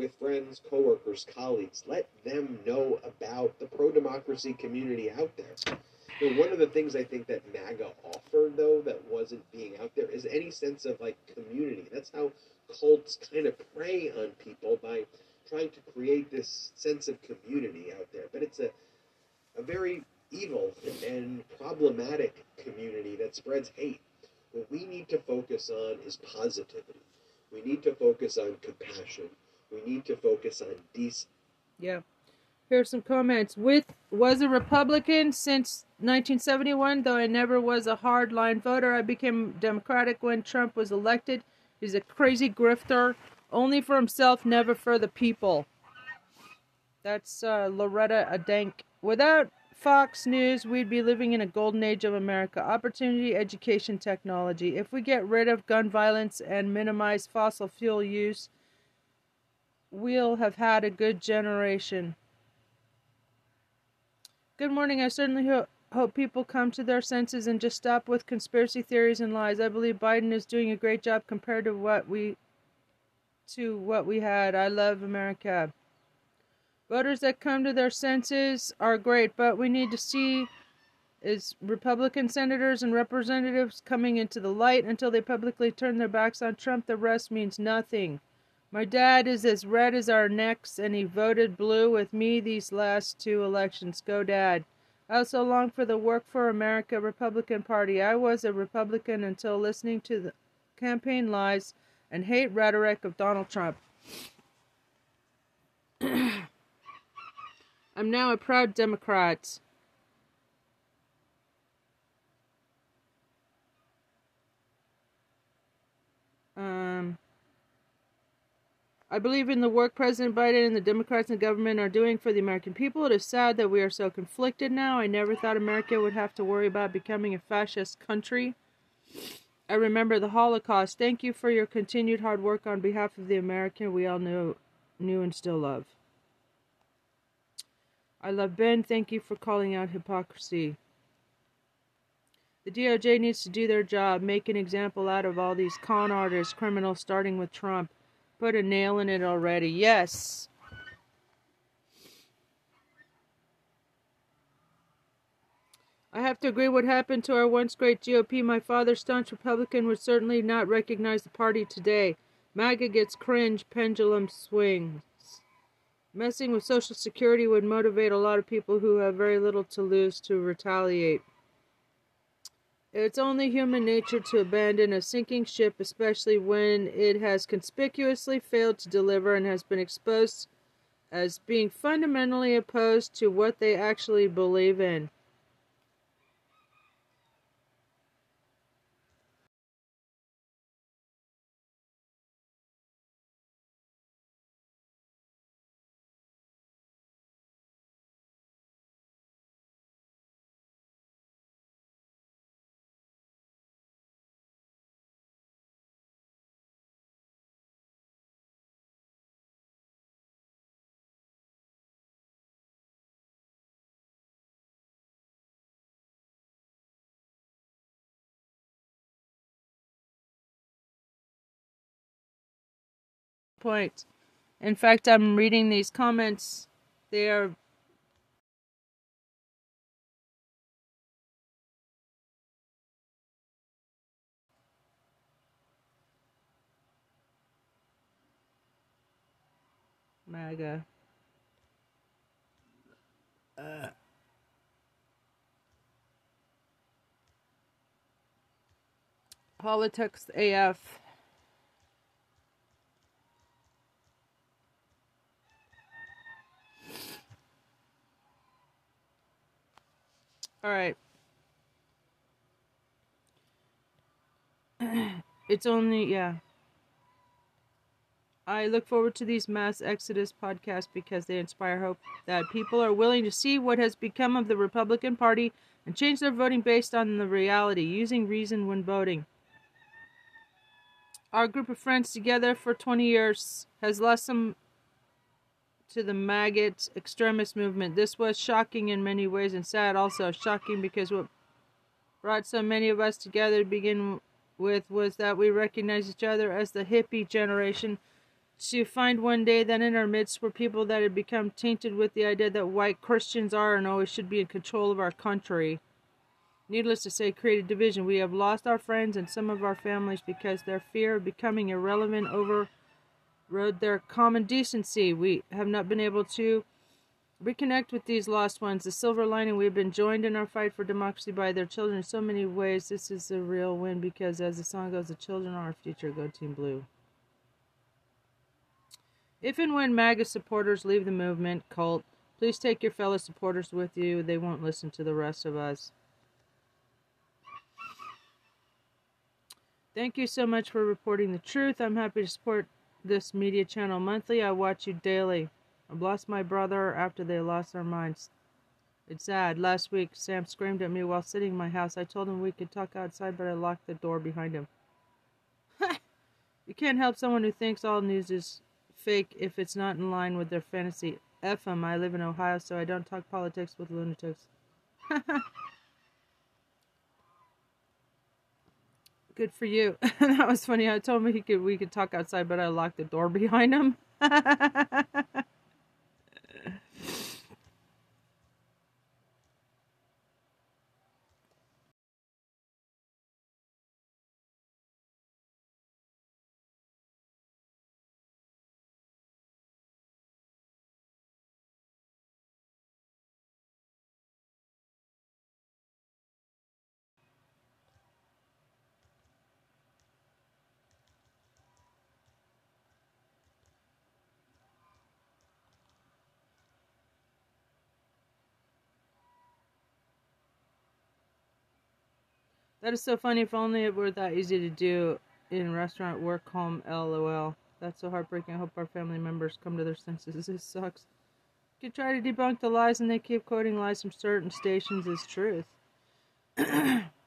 with friends, coworkers, colleagues. Let them know about the pro democracy community out there. You know, one of the things I think that MAGA offered, though, that wasn't being out there is any sense of like community. That's how cults kind of prey on people by trying to create this sense of community out there. But it's a, a very evil and problematic community that spreads hate. What we need to focus on is positivity. We need to focus on compassion. We need to focus on decent. Yeah. Here are some comments. With was a Republican since 1971, though I never was a hardline voter. I became Democratic when Trump was elected. He's a crazy grifter, only for himself, never for the people. That's uh, Loretta Adank. Without Fox News, we'd be living in a golden age of America. Opportunity, education, technology. If we get rid of gun violence and minimize fossil fuel use, we'll have had a good generation. Good morning. I certainly ho- hope people come to their senses and just stop with conspiracy theories and lies. I believe Biden is doing a great job compared to what we to what we had. I love America. Voters that come to their senses are great, but we need to see is Republican senators and representatives coming into the light until they publicly turn their backs on Trump. The rest means nothing. My dad is as red as our necks, and he voted blue with me these last two elections. Go, Dad. I also long for the Work for America Republican Party. I was a Republican until listening to the campaign lies and hate rhetoric of Donald Trump. [clears throat] I'm now a proud Democrat. Um, I believe in the work President Biden and the Democrats and government are doing for the American people. It is sad that we are so conflicted now. I never thought America would have to worry about becoming a fascist country. I remember the Holocaust. Thank you for your continued hard work on behalf of the American we all knew, knew and still love. I love Ben. Thank you for calling out hypocrisy. The DOJ needs to do their job, make an example out of all these con artists, criminals, starting with Trump. Put a nail in it already. Yes. I have to agree what happened to our once great GOP. My father, staunch Republican, would certainly not recognize the party today. MAGA gets cringe, pendulum swings. Messing with Social Security would motivate a lot of people who have very little to lose to retaliate. It's only human nature to abandon a sinking ship, especially when it has conspicuously failed to deliver and has been exposed as being fundamentally opposed to what they actually believe in. Point. In fact, I'm reading these comments. They are MAGA. Uh. Politics AF. All right. [clears throat] it's only, yeah. I look forward to these mass exodus podcasts because they inspire hope that people are willing to see what has become of the Republican Party and change their voting based on the reality, using reason when voting. Our group of friends together for 20 years has lost some to the maggot extremist movement. This was shocking in many ways and sad also. Shocking because what brought so many of us together to begin with was that we recognized each other as the hippie generation. To find one day that in our midst were people that had become tainted with the idea that white Christians are and always should be in control of our country. Needless to say, created division. We have lost our friends and some of our families because their fear of becoming irrelevant over rode their common decency. We have not been able to reconnect with these lost ones. The silver lining, we have been joined in our fight for democracy by their children in so many ways. This is a real win because, as the song goes, the children are our future. Go Team Blue. If and when MAGA supporters leave the movement, cult, please take your fellow supporters with you. They won't listen to the rest of us. Thank you so much for reporting the truth. I'm happy to support this media channel monthly. I watch you daily. I've lost my brother after they lost their minds. It's sad. Last week, Sam screamed at me while sitting in my house. I told him we could talk outside, but I locked the door behind him. [laughs] you can't help someone who thinks all news is fake if it's not in line with their fantasy. F them. I live in Ohio, so I don't talk politics with lunatics. [laughs] Good for you. [laughs] that was funny. I told him he could we could talk outside, but I locked the door behind him. [laughs] That is so funny. If only it were that easy to do in restaurant, work, home, lol. That's so heartbreaking. I hope our family members come to their senses. [laughs] This sucks. You try to debunk the lies and they keep quoting lies from certain stations as truth. [clears throat]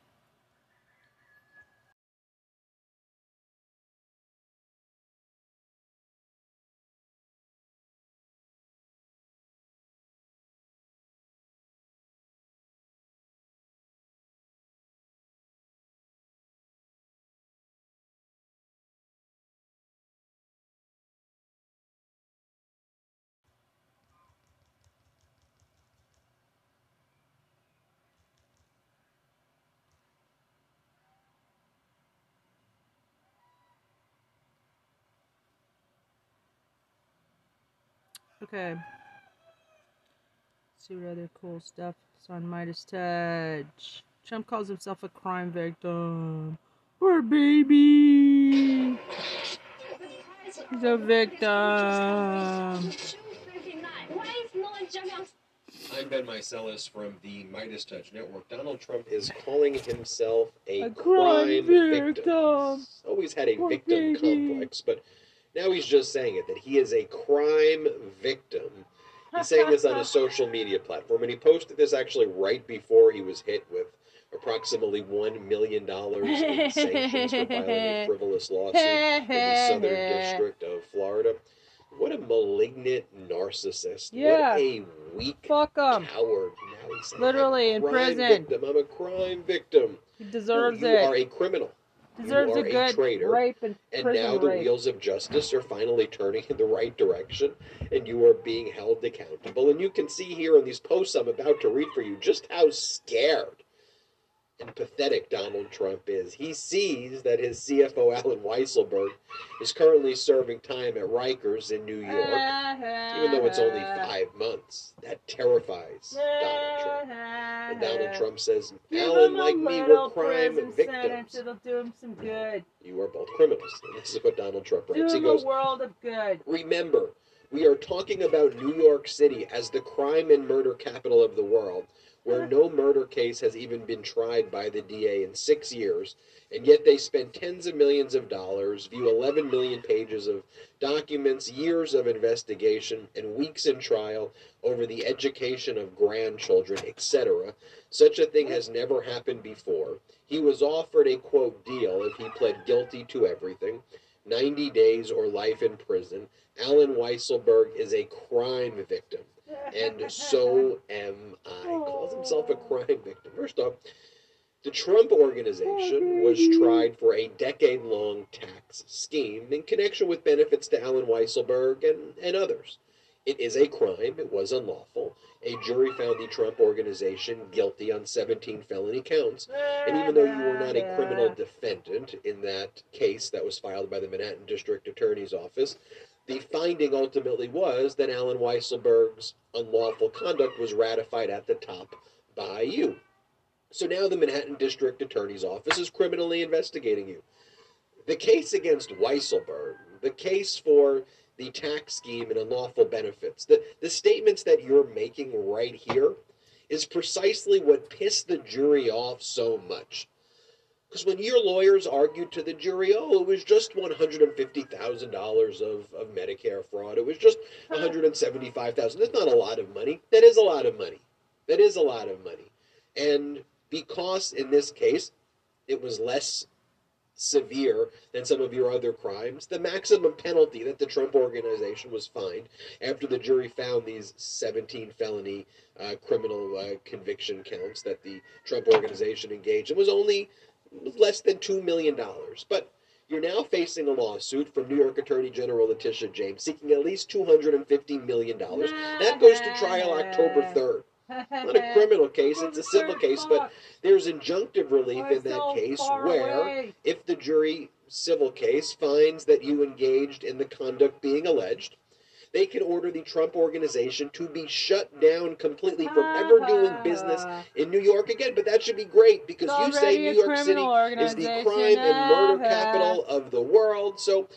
Okay. Let's see what other cool stuff is on Midas Touch. Trump calls himself a crime victim. Poor baby. He's a victim. I'm Ben Meiselas from the Midas Touch Network. Donald Trump is calling himself a, A crime, crime victim. victim. He's always had a Poor victim baby. complex, but now he's just saying it that he is a crime victim. He's saying this on a [laughs] social media platform, and he posted this actually right before he was hit with approximately one million dollars in [laughs] sanctions for filing a frivolous lawsuit in the Southern District of Florida. What a malignant narcissist! Yeah. What a weak Fuck coward! Now he's saying, Literally in prison. Victim. I'm a crime victim. He deserves you it. You are a criminal. Deserves you a are good traitor. rape and And now the rape. wheels of justice are finally turning in the right direction, and you are being held accountable. And you can see here in these posts I'm about to read for you just how scared and pathetic Donald Trump is. He sees that his CFO, Allen Weisselberg, is currently serving time at Rikers in New York, even though it's only five months. That terrifies Donald Trump. And Donald Trump says, Allen, like me, we're crime victims. It'll do him some good. You are both criminals. And this is what Donald Trump Do writes. He him goes, a world of good. Remember, we are talking about New York City as the crime and murder capital of the world, where no murder case has even been tried by the DA in six years, and yet they spend tens of millions of dollars, view 11 million pages of documents, years of investigation, and weeks in trial over the education of grandchildren, etc. Such a thing has never happened before. He was offered a quote deal if he pled guilty to everything. 90 days or life in prison. Allen Weisselberg is a crime victim, and so am I. Calls himself a crime victim. First off, the Trump organization was tried for a decade long tax scheme in connection with benefits to Allen Weisselberg and, and others. It is a crime, it was unlawful. A jury found the Trump organization guilty on 17 felony counts. And even though you were not a criminal defendant in that case that was filed by the Manhattan District Attorney's Office, the finding ultimately was that Allen Weisselberg's unlawful conduct was ratified at the top by you. So now the Manhattan District Attorney's Office is criminally investigating you. The case against Weisselberg, the case for the tax scheme and unlawful benefits, the, the statements that you're making right here is precisely what pissed the jury off so much. Because when your lawyers argued to the jury, oh, it was just $150,000 of, of Medicare fraud, it was just 175,000. That's not a lot of money. That is a lot of money. That is a lot of money. And because in this case, it was less severe than some of your other crimes, the maximum penalty that the Trump organization was fined after the jury found these 17 felony uh, criminal uh, conviction counts that the Trump organization engaged in was only less than $2 million. But you're now facing a lawsuit from New York Attorney General Letitia James seeking at least $250 million. That goes to trial October 3rd. Not a [laughs] criminal case, it's a civil case, but there's injunctive relief in that case where, if the jury civil case finds that you engaged in the conduct being alleged, they can order the Trump organization to be shut down completely from ever doing business in New York again. But that should be great because you say New York City is the crime and murder capital of the world. So,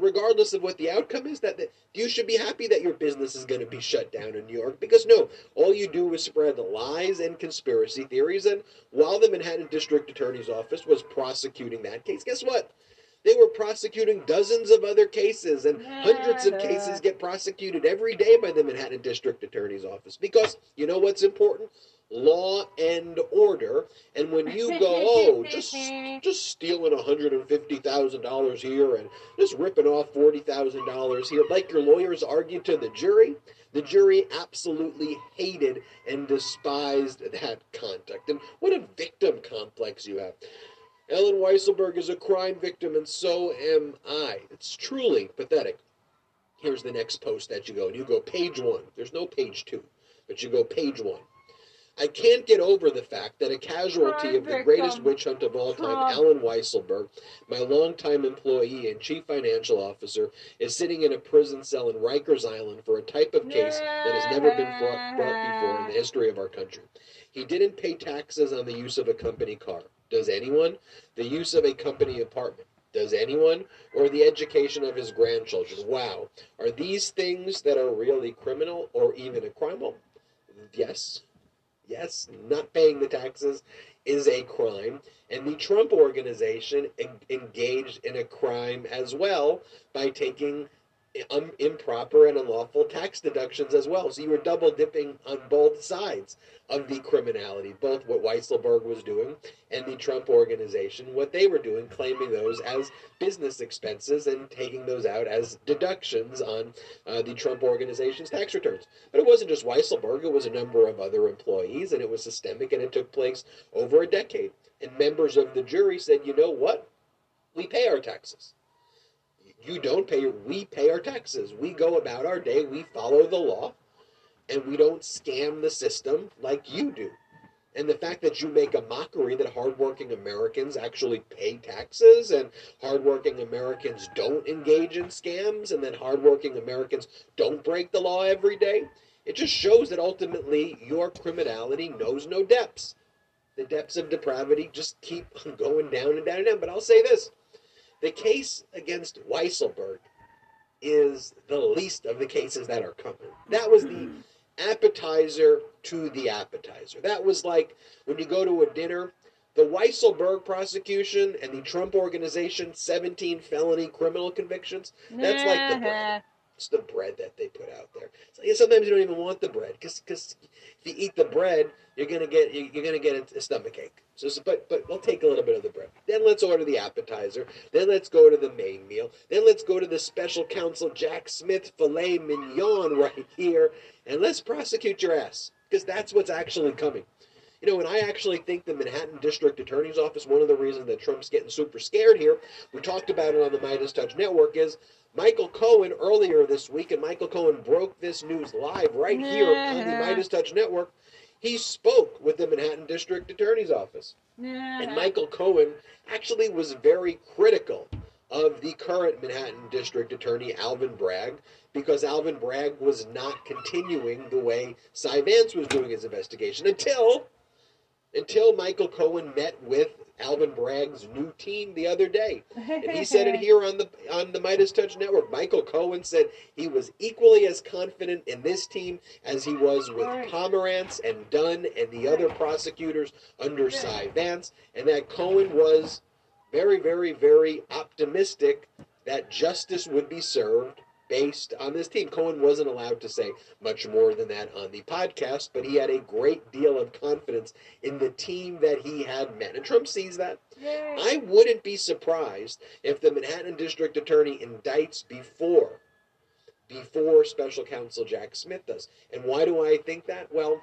regardless of what the outcome is, that, that you should be happy that your business is going to be shut down in New York because no, all you do is spread the lies and conspiracy theories. And while the Manhattan District Attorney's Office was prosecuting that case, guess what? They were prosecuting dozens of other cases, and hundreds of cases get prosecuted every day by the Manhattan District Attorney's Office. Because you know what's important? Law and order. And when you go, [laughs] oh, just just stealing $150,000 here and just ripping off $40,000 here, like your lawyers argued to the jury, the jury absolutely hated and despised that conduct. And what a victim complex you have. Allen Weisselberg is a crime victim, and so am I. It's truly pathetic. Here's the next post that you go, and you go page one. There's no page two, but you go page one. I can't get over the fact that a casualty of the greatest witch hunt of all time. Allen Weisselberg, my longtime employee and chief financial officer, is sitting in a prison cell in Rikers Island for a type of case that has never been brought, brought before in the history of our country. He didn't pay taxes on the use of a company car. Does anyone? The use of a company apartment. Does anyone? Or the education of his grandchildren. Wow. Are these things that are really criminal or even a crime? Yes. Yes, not paying the taxes is a crime. And the Trump organization en- engaged in a crime as well by taking um, improper and unlawful tax deductions as well. So you were double dipping on both sides of the criminality, both what Weisselberg was doing and the Trump organization, what they were doing, claiming those as business expenses and taking those out as deductions on uh, the Trump organization's tax returns. But it wasn't just Weisselberg, it was a number of other employees, and it was systemic, and it took place over a decade. And members of the jury said, you know what? We pay our taxes. You don't pay, we pay our taxes. We go about our day, we follow the law, and we don't scam the system like you do. And the fact that you make a mockery that hardworking Americans actually pay taxes and hardworking Americans don't engage in scams and then hardworking Americans don't break the law every day, it just shows that ultimately your criminality knows no depths. The depths of depravity just keep [laughs] going down and down and down. But I'll say this the case against Weisselberg is the least of the cases that are coming. That was the appetizer to the appetizer. That was like when you go to a dinner, the Weisselberg prosecution and the Trump organization 17 felony criminal convictions. That's like the. [laughs] It's the bread that they put out there. So, sometimes you don't even want the bread because because if you eat the bread, you're gonna get you're gonna get a stomach ache. So- but but we'll take a little bit of the bread. Then let's order the appetizer. Then let's go to the main meal. Then let's go to the special counsel Jack Smith filet mignon right here, and let's prosecute your ass because that's what's actually coming. You know, and I actually think the Manhattan District Attorney's Office, one of the reasons that Trump's getting super scared here, we talked about it on the Midas Touch Network, is Michael Cohen earlier this week, and Michael Cohen broke this news live right here on the Midas Touch Network. He spoke with the Manhattan District Attorney's Office. And Michael Cohen actually was very critical of the current Manhattan District Attorney, Alvin Bragg, because Alvin Bragg was not continuing the way Cy Vance was doing his investigation until until Michael Cohen met with Alvin Bragg's new team the other day. And he said it [laughs] here on the on the Midas Touch Network. Michael Cohen said he was equally as confident in this team as he was with Pomerantz and Dunne and the other prosecutors under Cy Vance, and that Cohen was very, very, very optimistic that justice would be served based on this team. Cohen wasn't allowed to say much more than that on the podcast, but he had a great deal of confidence in the team that he had met. And Trump sees that. I wouldn't be surprised if the Manhattan District Attorney indicts before before special counsel Jack Smith does. And why do I think that? Well,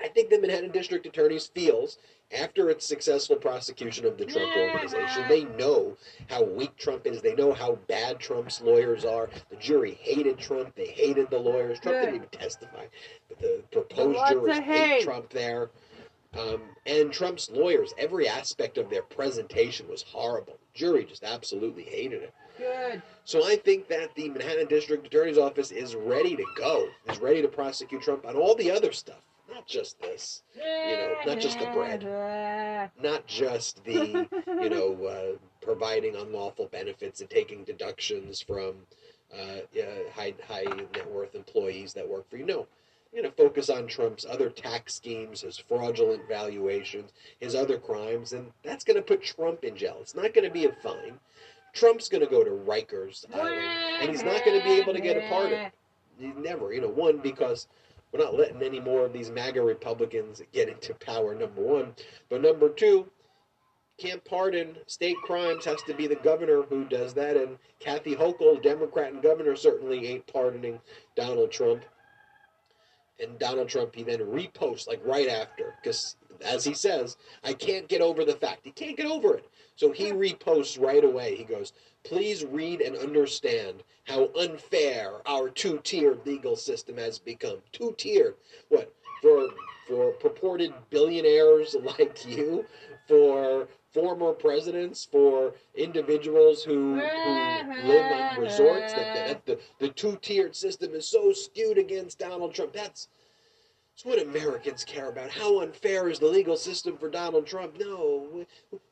I think the Manhattan District Attorneys feels after its successful prosecution of the Trump organization, they know how weak Trump is. They know how bad Trump's lawyers are. The jury hated Trump. They hated the lawyers. Trump didn't even testify. But the proposed Lots jurors hate hate. Trump there. Um, and Trump's lawyers, every aspect of their presentation was horrible. The Jury just absolutely hated it. Good. So I think that the Manhattan District Attorney's Office is ready to go, is ready to prosecute Trump on all the other stuff, not just this. You know, not just the bread, not just the, you know, [laughs] uh, providing unlawful benefits and taking deductions from uh, uh, high high net worth employees that work for you. No, going to focus on Trump's other tax schemes, his fraudulent valuations, his other crimes, and that's going to put Trump in jail. It's not going to be a fine. Trump's going to go to Rikers Island, and he's not going to be able to get a pardon. Never, you know, one because we're not letting any more of these MAGA Republicans get into power. Number one, but number two, can't pardon state crimes. Has to be the governor who does that, and Kathy Hochul, Democrat and governor, certainly ain't pardoning Donald Trump. And Donald Trump, he then reposts like right after, because as he says, I can't get over the fact. He can't get over it. So he reposts right away. He goes, Please read and understand how unfair our two tiered legal system has become. Two tiered. What? For for purported billionaires [laughs] like you, for former presidents, for individuals who, who live on resorts. That, that the, the two tiered system is so skewed against Donald Trump. That's it's what Americans care about. How unfair is the legal system for Donald Trump? No,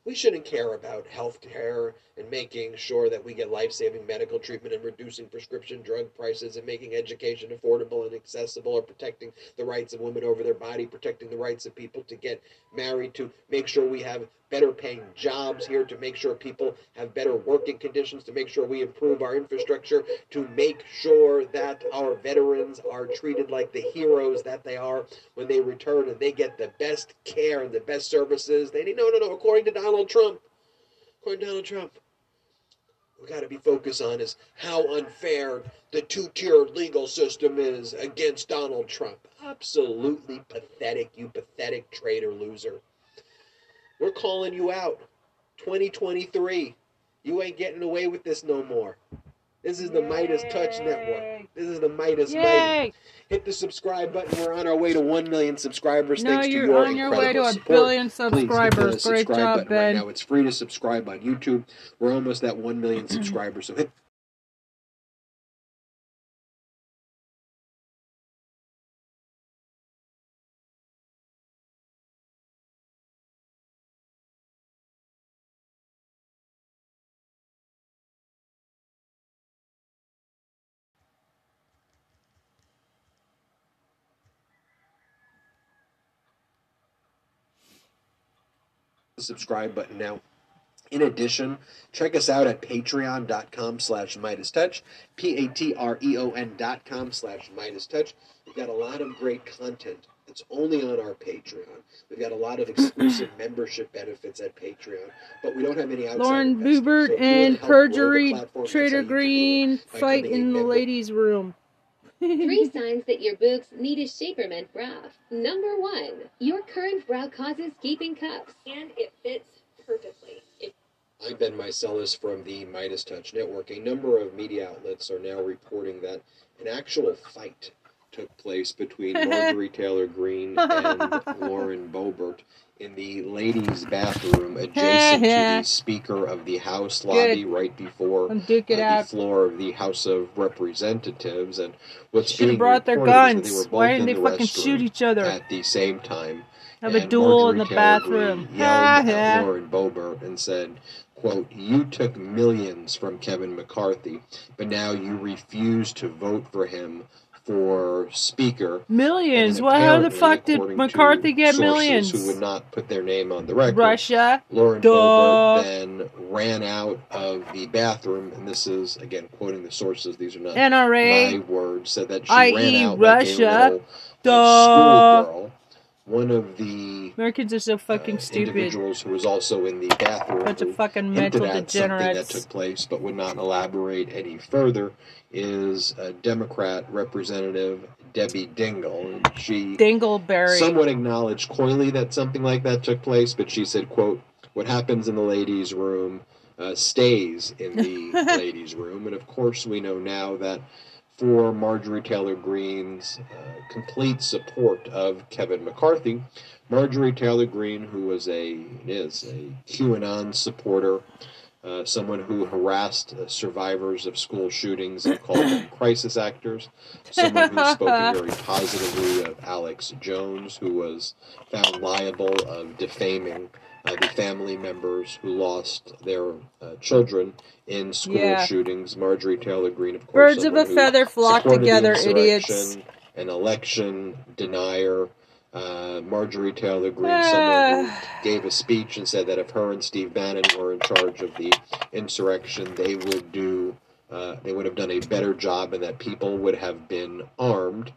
we, shouldn't care about health care and making sure that we get life saving medical treatment and reducing prescription drug prices and making education affordable and accessible or protecting the rights of women over their body, protecting the rights of people to get married, to make sure we have better paying jobs here, to make sure people have better working conditions, to make sure we improve our infrastructure, to make sure that our veterans are treated like the heroes that they are when they return and they get the best care and the best services. They no, no, no, according to Donald Trump. According to Donald Trump. We got to be focused on is how unfair the two-tiered legal system is against Donald Trump. Absolutely pathetic, you pathetic traitor loser. We're calling you out. 2023. You ain't getting away with this no more. This is the Midas Touch Network. This is the Midas Yay! Hit the subscribe button. We're on our way to 1 million subscribers No, thanks to your on your incredible way to a support. billion Please subscribers. Great subscribe job, button Ben. Right now. It's free to subscribe on YouTube. We're almost at 1 million [clears throat] subscribers. So hit the subscribe button now. In addition, check us out at patreon.com slash Midas Touch, P-A-T-R-E-O-N dot com slash Midas Touch. We've got a lot of great content that's only on our Patreon. We've got a lot of exclusive [laughs] membership benefits at Patreon, but we don't have any outside Lauren. Boobert So if you wanna and help grow the perjury Trader how you can do it, Green fight in the ladies' room. Three [laughs] signs that your boobs need a Shapermint bra. Number one, your current bra causes gaping cups. And it fits perfectly. It I'm Ben Meiselas from the Midas Touch Network. A number of media outlets are now reporting that an actual fight took place between [laughs] Marjorie Taylor Greene and [laughs] Lauren Boebert in the ladies' bathroom adjacent to the [laughs] Speaker of the House lobby, right before uh, the out. floor of the House of Representatives. And what's Should have being brought their that they guns. were Why both didn't in they the fucking shoot each other? at the same time. Have a duel in Marjorie the Taylor bathroom. Yelled at. Lauren Boebert and said, quote, you took millions from Kevin McCarthy, but now you refuse to vote for him for speaker. Millions. Well, how the fuck did McCarthy get millions? Who would not put their name on the record. Russia. Lauren Duh. Boebert then ran out of the bathroom, and this is again quoting the sources. These are not NRA, my words. Said that she i.e. ran out Russia. like a little Duh. schoolgirl. One of the Americans are so fucking stupid. individuals who was also in the bathroom Bunch who of fucking mental at something that took place but would not elaborate any further is uh, Democrat Representative Debbie Dingell. And She Dingleberry. somewhat acknowledged coyly that something like that took place, but she said, "quote What happens in the ladies' room uh, stays in the [laughs] ladies' room," and of course we know now that for Marjorie Taylor Greene's uh, complete support of Kevin McCarthy, Marjorie Taylor Greene, who was a is a QAnon supporter. Uh, someone who harassed uh, survivors of school shootings and called them [coughs] crisis actors. Someone who's spoken [laughs] very positively of Alex Jones, who was found liable of defaming uh, the family members who lost their uh, children in school Yeah. shootings. Marjorie Taylor Greene, of course, Birds of a feather flock together, idiots. An election denier. Uh, Marjorie Taylor Greene, someone who [sighs] gave a speech and said that if her and Steve Bannon were in charge of the insurrection, they would do, uh, they would have done a better job, and that people would have been armed.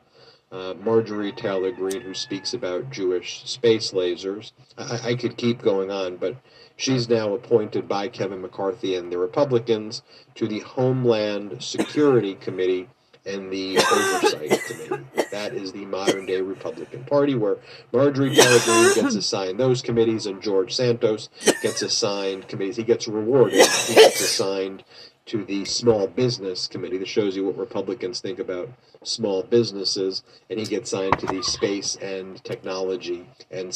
Uh, Marjorie Taylor Greene, who speaks about Jewish space lasers. I, I could keep going on, but she's now appointed by Kevin McCarthy and the Republicans to the Homeland Security Committee and the Oversight Committee. That is the modern day Republican Party, where Marjorie Taylor Greene gets assigned those committees, and George Santos gets assigned committees. He gets rewarded. He gets assigned to the Small Business Committee. That shows you what Republicans think about small businesses, and he gets signed to the Space and Technology and